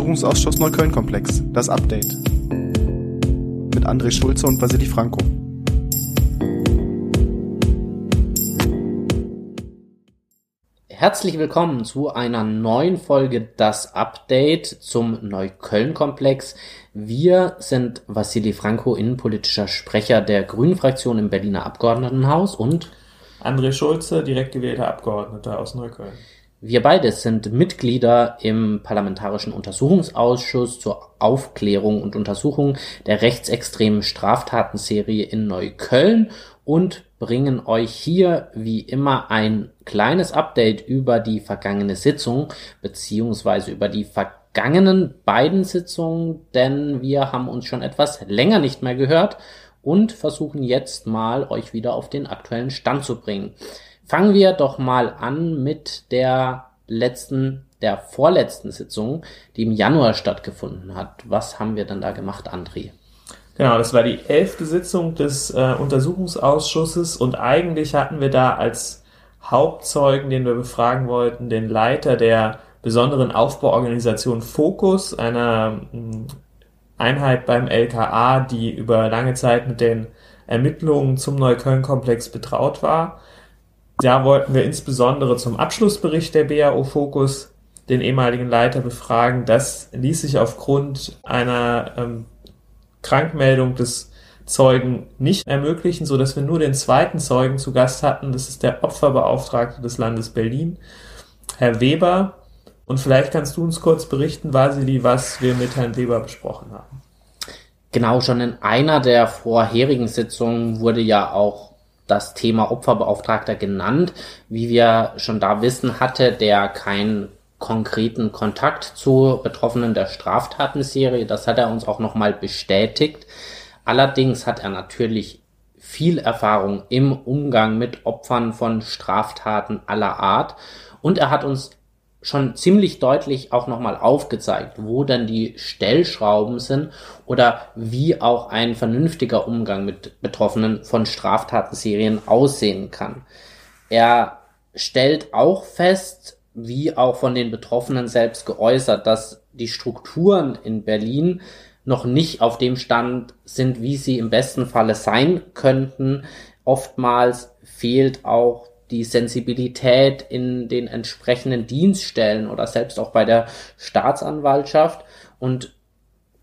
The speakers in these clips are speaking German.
Untersuchungsausschuss Neukölln-Komplex, das Update. Mit André Schulze und Vasili Franco. Herzlich willkommen zu einer neuen Folge Das Update zum Neukölln-Komplex. Wir sind Vasili Franco, innenpolitischer Sprecher der Grünen Fraktion im Berliner Abgeordnetenhaus und André Schulze, direkt gewählter Abgeordneter aus Neukölln. Wir beide sind Mitglieder im Parlamentarischen Untersuchungsausschuss zur Aufklärung und Untersuchung der rechtsextremen Straftatenserie in Neukölln und bringen euch hier wie immer ein kleines Update über die vergangene Sitzung beziehungsweise über die vergangenen beiden Sitzungen, denn wir haben uns schon etwas länger nicht mehr gehört und versuchen jetzt mal euch wieder auf den aktuellen Stand zu bringen. Fangen wir doch mal an mit der letzten, der vorletzten Sitzung, die im Januar stattgefunden hat. Was haben wir denn da gemacht, André? Genau, das war die elfte Sitzung des äh, Untersuchungsausschusses und eigentlich hatten wir da als Hauptzeugen, den wir befragen wollten, den Leiter der besonderen Aufbauorganisation Fokus, einer mh, Einheit beim LKA, die über lange Zeit mit den Ermittlungen zum Neukölln-Komplex betraut war. Da wollten wir insbesondere zum Abschlussbericht der BAO Fokus den ehemaligen Leiter befragen. Das ließ sich aufgrund einer ähm, Krankmeldung des Zeugen nicht ermöglichen, so dass wir nur den zweiten Zeugen zu Gast hatten. Das ist der Opferbeauftragte des Landes Berlin, Herr Weber. Und vielleicht kannst du uns kurz berichten, Vasili, was wir mit Herrn Weber besprochen haben. Genau, schon in einer der vorherigen Sitzungen wurde ja auch das Thema Opferbeauftragter genannt. Wie wir schon da wissen, hatte der keinen konkreten Kontakt zu Betroffenen der Straftatenserie. Das hat er uns auch nochmal bestätigt. Allerdings hat er natürlich viel Erfahrung im Umgang mit Opfern von Straftaten aller Art und er hat uns schon ziemlich deutlich auch nochmal aufgezeigt, wo dann die Stellschrauben sind oder wie auch ein vernünftiger Umgang mit Betroffenen von Straftatenserien aussehen kann. Er stellt auch fest, wie auch von den Betroffenen selbst geäußert, dass die Strukturen in Berlin noch nicht auf dem Stand sind, wie sie im besten Falle sein könnten. Oftmals fehlt auch die Sensibilität in den entsprechenden Dienststellen oder selbst auch bei der Staatsanwaltschaft. Und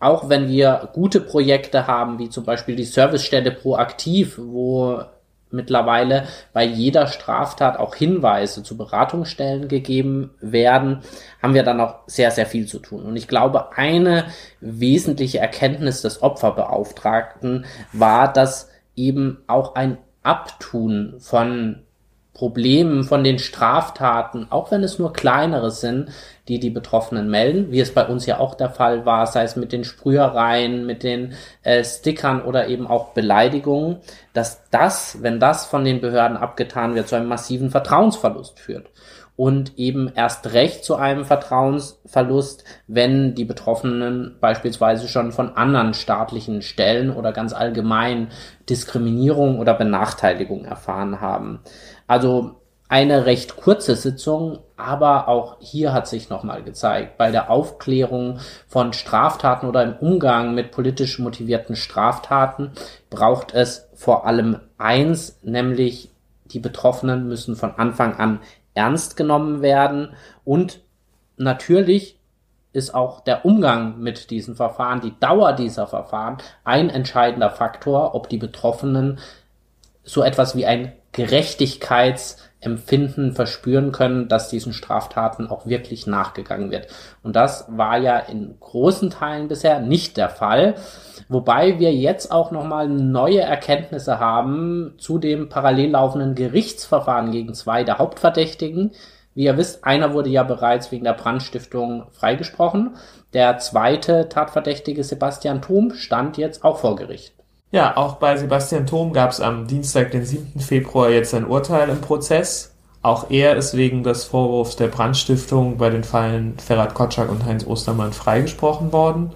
auch wenn wir gute Projekte haben, wie zum Beispiel die Servicestelle Proaktiv, wo mittlerweile bei jeder Straftat auch Hinweise zu Beratungsstellen gegeben werden, haben wir dann auch sehr, sehr viel zu tun. Und ich glaube, eine wesentliche Erkenntnis des Opferbeauftragten war, dass eben auch ein Abtun von Problemen, von den Straftaten, auch wenn es nur kleinere sind, die die Betroffenen melden, wie es bei uns ja auch der Fall war, sei es mit den Sprühereien, mit den äh, Stickern oder eben auch Beleidigungen, dass das, wenn das von den Behörden abgetan wird, zu einem massiven Vertrauensverlust führt und eben erst recht zu einem Vertrauensverlust, wenn die Betroffenen beispielsweise schon von anderen staatlichen Stellen oder ganz allgemein Diskriminierung oder Benachteiligung erfahren haben. Also eine recht kurze Sitzung, aber auch hier hat sich nochmal gezeigt, bei der Aufklärung von Straftaten oder im Umgang mit politisch motivierten Straftaten braucht es vor allem eins, nämlich die Betroffenen müssen von Anfang an ernst genommen werden. Und natürlich ist auch der Umgang mit diesen Verfahren, die Dauer dieser Verfahren ein entscheidender Faktor, ob die Betroffenen so etwas wie ein Gerechtigkeitsempfinden verspüren können, dass diesen Straftaten auch wirklich nachgegangen wird. Und das war ja in großen Teilen bisher nicht der Fall. Wobei wir jetzt auch nochmal neue Erkenntnisse haben zu dem parallel laufenden Gerichtsverfahren gegen zwei der Hauptverdächtigen. Wie ihr wisst, einer wurde ja bereits wegen der Brandstiftung freigesprochen. Der zweite Tatverdächtige Sebastian Thom stand jetzt auch vor Gericht. Ja, auch bei Sebastian Thom gab es am Dienstag, den 7. Februar, jetzt ein Urteil im Prozess. Auch er ist wegen des Vorwurfs der Brandstiftung bei den Fallen Ferhat Kotschak und Heinz Ostermann freigesprochen worden.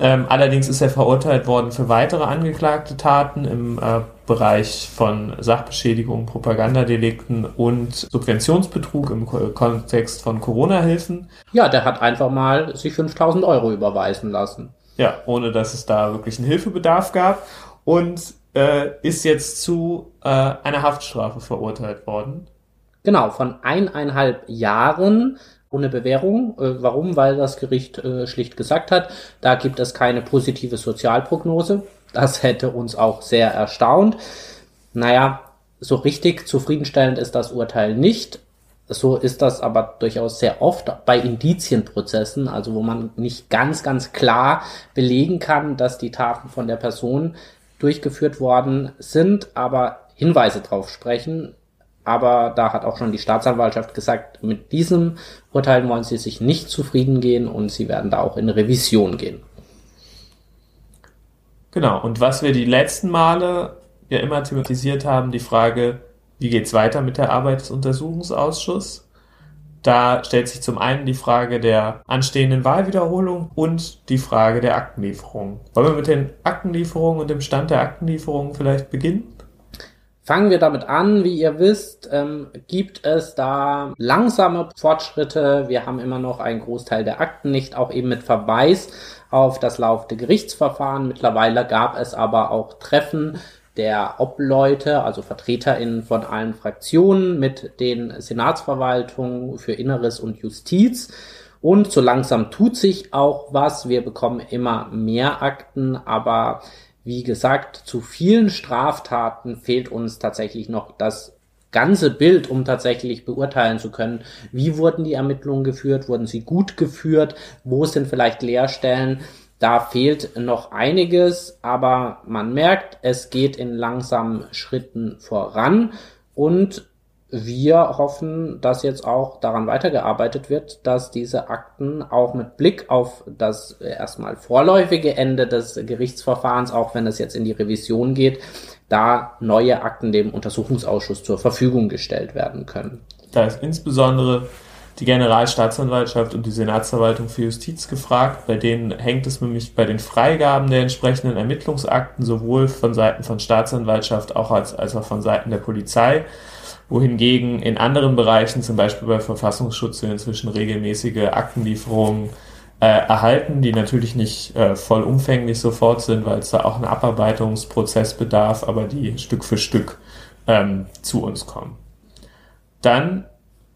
Ähm, allerdings ist er verurteilt worden für weitere angeklagte Taten im äh, Bereich von Sachbeschädigung, Propagandadelikten und Subventionsbetrug im Kontext von Corona-Hilfen. Ja, der hat einfach mal sich 5000 Euro überweisen lassen. Ja, ohne dass es da wirklich einen Hilfebedarf gab. Und äh, ist jetzt zu äh, einer Haftstrafe verurteilt worden. Genau, von eineinhalb Jahren ohne Bewährung. Äh, warum? Weil das Gericht äh, schlicht gesagt hat, da gibt es keine positive Sozialprognose. Das hätte uns auch sehr erstaunt. Naja, so richtig zufriedenstellend ist das Urteil nicht. So ist das aber durchaus sehr oft bei Indizienprozessen, also wo man nicht ganz, ganz klar belegen kann, dass die Taten von der Person durchgeführt worden sind, aber Hinweise drauf sprechen. Aber da hat auch schon die Staatsanwaltschaft gesagt, mit diesem Urteil wollen sie sich nicht zufrieden gehen und sie werden da auch in Revision gehen. Genau, und was wir die letzten Male ja immer thematisiert haben, die Frage, wie geht's weiter mit der Arbeit des Untersuchungsausschusses? Da stellt sich zum einen die Frage der anstehenden Wahlwiederholung und die Frage der Aktenlieferung. Wollen wir mit den Aktenlieferungen und dem Stand der Aktenlieferungen vielleicht beginnen? Fangen wir damit an. Wie ihr wisst, ähm, gibt es da langsame Fortschritte. Wir haben immer noch einen Großteil der Akten nicht, auch eben mit Verweis auf das laufende Gerichtsverfahren. Mittlerweile gab es aber auch Treffen der Obleute, also VertreterInnen von allen Fraktionen mit den Senatsverwaltungen für Inneres und Justiz. Und so langsam tut sich auch was. Wir bekommen immer mehr Akten, aber wie gesagt, zu vielen Straftaten fehlt uns tatsächlich noch das ganze Bild, um tatsächlich beurteilen zu können, wie wurden die Ermittlungen geführt, wurden sie gut geführt, wo sind vielleicht Leerstellen. Da fehlt noch einiges, aber man merkt, es geht in langsamen Schritten voran und wir hoffen, dass jetzt auch daran weitergearbeitet wird, dass diese Akten auch mit Blick auf das erstmal vorläufige Ende des Gerichtsverfahrens, auch wenn es jetzt in die Revision geht, da neue Akten dem Untersuchungsausschuss zur Verfügung gestellt werden können. Da ist insbesondere die Generalstaatsanwaltschaft und die Senatsverwaltung für Justiz gefragt. Bei denen hängt es nämlich bei den Freigaben der entsprechenden Ermittlungsakten sowohl von Seiten von Staatsanwaltschaft auch als, als auch von Seiten der Polizei wohingegen in anderen Bereichen, zum Beispiel bei Verfassungsschutz, wir inzwischen regelmäßige Aktenlieferungen äh, erhalten, die natürlich nicht äh, vollumfänglich sofort sind, weil es da auch einen Abarbeitungsprozess bedarf, aber die Stück für Stück ähm, zu uns kommen. Dann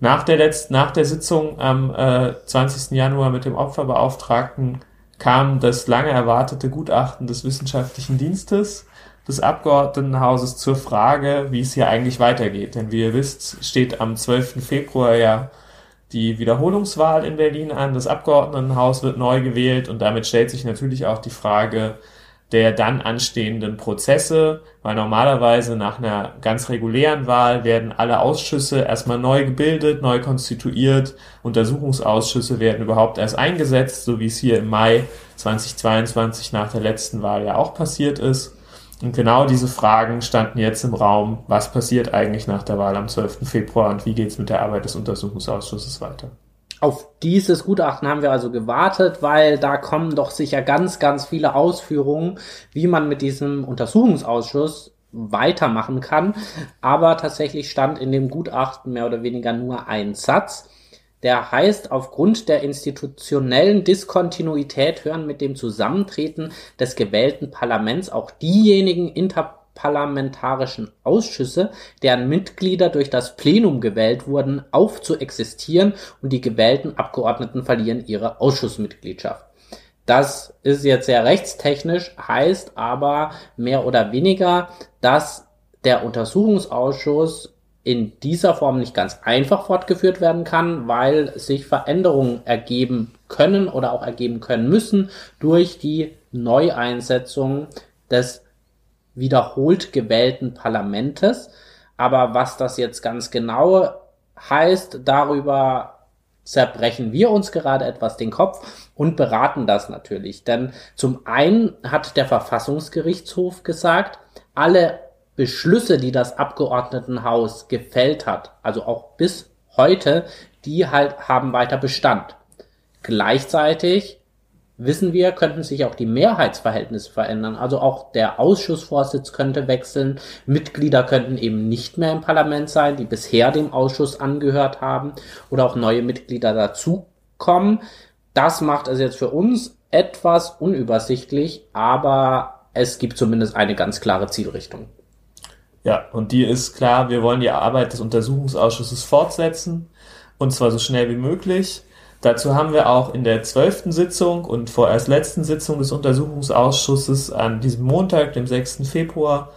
nach der, letzten, nach der Sitzung am äh, 20. Januar mit dem Opferbeauftragten kam das lange erwartete Gutachten des wissenschaftlichen Dienstes des Abgeordnetenhauses zur Frage, wie es hier eigentlich weitergeht. Denn wie ihr wisst, steht am 12. Februar ja die Wiederholungswahl in Berlin an. Das Abgeordnetenhaus wird neu gewählt und damit stellt sich natürlich auch die Frage der dann anstehenden Prozesse, weil normalerweise nach einer ganz regulären Wahl werden alle Ausschüsse erstmal neu gebildet, neu konstituiert, Untersuchungsausschüsse werden überhaupt erst eingesetzt, so wie es hier im Mai 2022 nach der letzten Wahl ja auch passiert ist. Und genau diese Fragen standen jetzt im Raum. Was passiert eigentlich nach der Wahl am 12. Februar und wie geht es mit der Arbeit des Untersuchungsausschusses weiter? Auf dieses Gutachten haben wir also gewartet, weil da kommen doch sicher ganz, ganz viele Ausführungen, wie man mit diesem Untersuchungsausschuss weitermachen kann. Aber tatsächlich stand in dem Gutachten mehr oder weniger nur ein Satz. Der heißt, aufgrund der institutionellen Diskontinuität hören mit dem Zusammentreten des gewählten Parlaments auch diejenigen interparlamentarischen Ausschüsse, deren Mitglieder durch das Plenum gewählt wurden, auf und die gewählten Abgeordneten verlieren ihre Ausschussmitgliedschaft. Das ist jetzt sehr rechtstechnisch, heißt aber mehr oder weniger, dass der Untersuchungsausschuss in dieser Form nicht ganz einfach fortgeführt werden kann, weil sich Veränderungen ergeben können oder auch ergeben können müssen durch die Neueinsetzung des wiederholt gewählten Parlamentes. Aber was das jetzt ganz genau heißt, darüber zerbrechen wir uns gerade etwas den Kopf und beraten das natürlich. Denn zum einen hat der Verfassungsgerichtshof gesagt, alle Beschlüsse, die das Abgeordnetenhaus gefällt hat, also auch bis heute, die halt haben weiter Bestand. Gleichzeitig wissen wir, könnten sich auch die Mehrheitsverhältnisse verändern. Also auch der Ausschussvorsitz könnte wechseln. Mitglieder könnten eben nicht mehr im Parlament sein, die bisher dem Ausschuss angehört haben oder auch neue Mitglieder dazukommen. Das macht es jetzt für uns etwas unübersichtlich, aber es gibt zumindest eine ganz klare Zielrichtung. Ja, und die ist klar, wir wollen die Arbeit des Untersuchungsausschusses fortsetzen und zwar so schnell wie möglich. Dazu haben wir auch in der zwölften Sitzung und vorerst letzten Sitzung des Untersuchungsausschusses an diesem Montag, dem 6. Februar,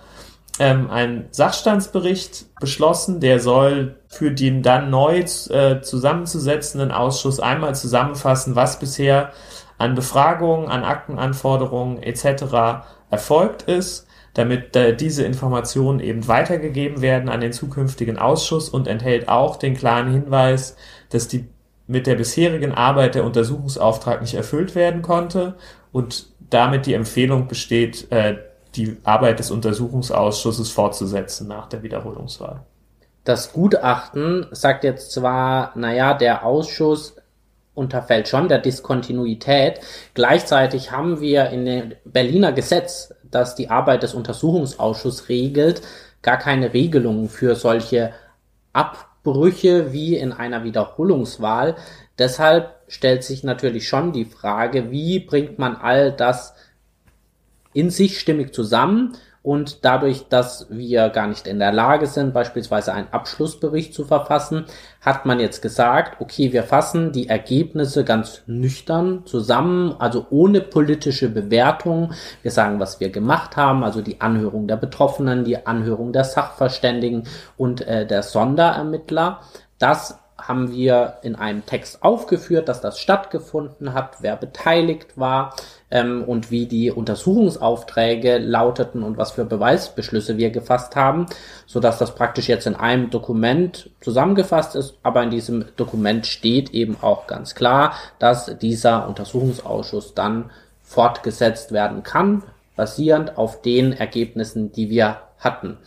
ähm, einen Sachstandsbericht beschlossen. Der soll für den dann neu äh, zusammenzusetzenden Ausschuss einmal zusammenfassen, was bisher an Befragungen, an Aktenanforderungen etc. erfolgt ist, damit äh, diese Informationen eben weitergegeben werden an den zukünftigen Ausschuss und enthält auch den klaren Hinweis, dass die mit der bisherigen Arbeit der Untersuchungsauftrag nicht erfüllt werden konnte und damit die Empfehlung besteht, äh, die Arbeit des Untersuchungsausschusses fortzusetzen nach der Wiederholungswahl. Das Gutachten sagt jetzt zwar, naja, der Ausschuss unterfällt schon der Diskontinuität. Gleichzeitig haben wir in dem Berliner Gesetz, das die Arbeit des Untersuchungsausschusses regelt, gar keine Regelungen für solche Ab Brüche wie in einer Wiederholungswahl. Deshalb stellt sich natürlich schon die Frage, wie bringt man all das in sich stimmig zusammen und dadurch, dass wir gar nicht in der Lage sind, beispielsweise einen Abschlussbericht zu verfassen, hat man jetzt gesagt, okay, wir fassen die Ergebnisse ganz nüchtern zusammen, also ohne politische Bewertung. Wir sagen, was wir gemacht haben, also die Anhörung der Betroffenen, die Anhörung der Sachverständigen und äh, der Sonderermittler. Das haben wir in einem Text aufgeführt, dass das stattgefunden hat, wer beteiligt war ähm, und wie die Untersuchungsaufträge lauteten und was für Beweisbeschlüsse wir gefasst haben, so dass das praktisch jetzt in einem Dokument zusammengefasst ist. Aber in diesem Dokument steht eben auch ganz klar, dass dieser Untersuchungsausschuss dann fortgesetzt werden kann, basierend auf den Ergebnissen, die wir hatten.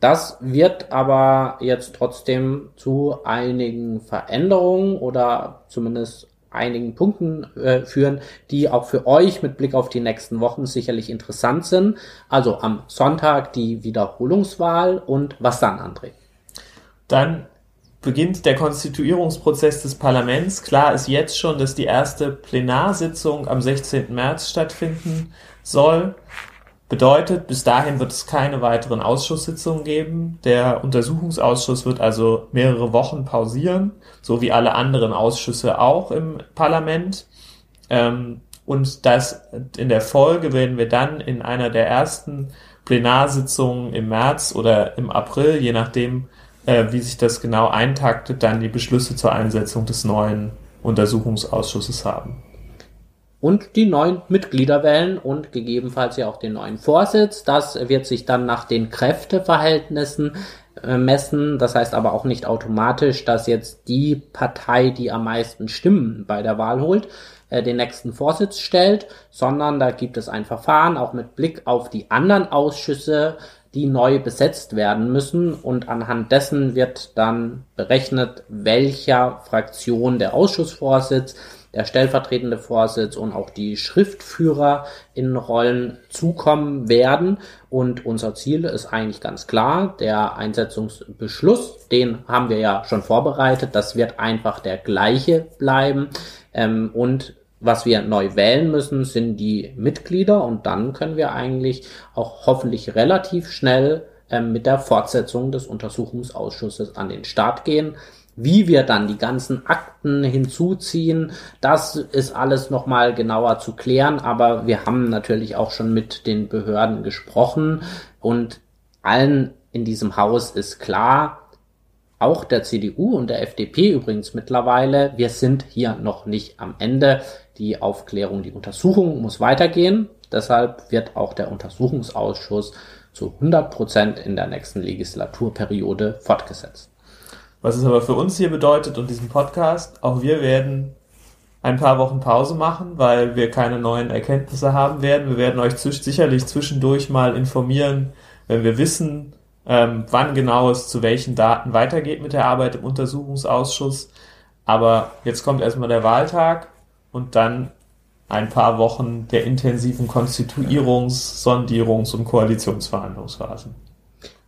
Das wird aber jetzt trotzdem zu einigen Veränderungen oder zumindest einigen Punkten äh, führen, die auch für euch mit Blick auf die nächsten Wochen sicherlich interessant sind. Also am Sonntag die Wiederholungswahl und was dann, André? Dann beginnt der Konstituierungsprozess des Parlaments. Klar ist jetzt schon, dass die erste Plenarsitzung am 16. März stattfinden soll. Bedeutet, bis dahin wird es keine weiteren Ausschusssitzungen geben. Der Untersuchungsausschuss wird also mehrere Wochen pausieren, so wie alle anderen Ausschüsse auch im Parlament. Ähm, und das in der Folge werden wir dann in einer der ersten Plenarsitzungen im März oder im April, je nachdem, äh, wie sich das genau eintaktet, dann die Beschlüsse zur Einsetzung des neuen Untersuchungsausschusses haben und die neuen Mitglieder wählen und gegebenenfalls ja auch den neuen Vorsitz. Das wird sich dann nach den Kräfteverhältnissen äh, messen. Das heißt aber auch nicht automatisch, dass jetzt die Partei, die am meisten Stimmen bei der Wahl holt, äh, den nächsten Vorsitz stellt, sondern da gibt es ein Verfahren auch mit Blick auf die anderen Ausschüsse, die neu besetzt werden müssen und anhand dessen wird dann berechnet, welcher Fraktion der Ausschussvorsitz der stellvertretende Vorsitz und auch die Schriftführer in Rollen zukommen werden. Und unser Ziel ist eigentlich ganz klar, der Einsetzungsbeschluss, den haben wir ja schon vorbereitet, das wird einfach der gleiche bleiben. Ähm, und was wir neu wählen müssen, sind die Mitglieder und dann können wir eigentlich auch hoffentlich relativ schnell ähm, mit der Fortsetzung des Untersuchungsausschusses an den Start gehen. Wie wir dann die ganzen Akten hinzuziehen, das ist alles nochmal genauer zu klären, aber wir haben natürlich auch schon mit den Behörden gesprochen und allen in diesem Haus ist klar, auch der CDU und der FDP übrigens mittlerweile, wir sind hier noch nicht am Ende. Die Aufklärung, die Untersuchung muss weitergehen. Deshalb wird auch der Untersuchungsausschuss zu 100 Prozent in der nächsten Legislaturperiode fortgesetzt. Was es aber für uns hier bedeutet und diesen Podcast, auch wir werden ein paar Wochen Pause machen, weil wir keine neuen Erkenntnisse haben werden. Wir werden euch zwisch sicherlich zwischendurch mal informieren, wenn wir wissen, ähm, wann genau es zu welchen Daten weitergeht mit der Arbeit im Untersuchungsausschuss. Aber jetzt kommt erstmal der Wahltag und dann ein paar Wochen der intensiven Konstituierungs-, Sondierungs- und Koalitionsphasen.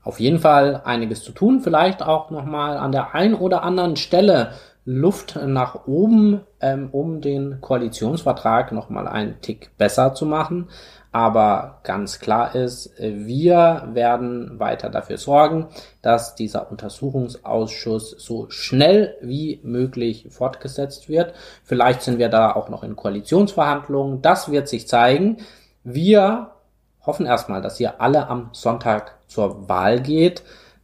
Auf jeden Fall einiges zu tun, vielleicht auch nochmal an der einen oder anderen Stelle Luft nach oben, ähm, um den Koalitionsvertrag nochmal einen Tick besser zu machen. Aber ganz klar ist, wir werden weiter dafür sorgen, dass dieser Untersuchungsausschuss so schnell wie möglich fortgesetzt wird. Vielleicht sind wir da auch noch in Koalitionsverhandlungen. Das wird sich zeigen. Wir hoffen erstmal, dass ihr alle am Sonntag zur Wahl geht,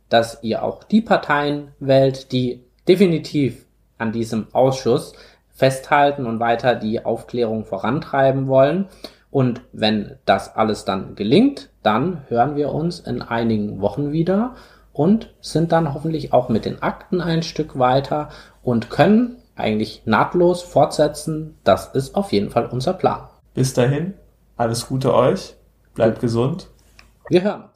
dass ihr auch die Parteien wählt, die definitiv an diesem Ausschuss festhalten und weiter die Aufklärung vorantreiben wollen. Und wenn das alles dann gelingt, dann hören wir uns in einigen Wochen wieder und sind dann hoffentlich auch mit den Akten ein Stück weiter und können eigentlich nahtlos fortsetzen. Das ist auf jeden Fall unser Plan. Bis dahin, alles Gute euch, bleibt Gut. gesund. Wir hören.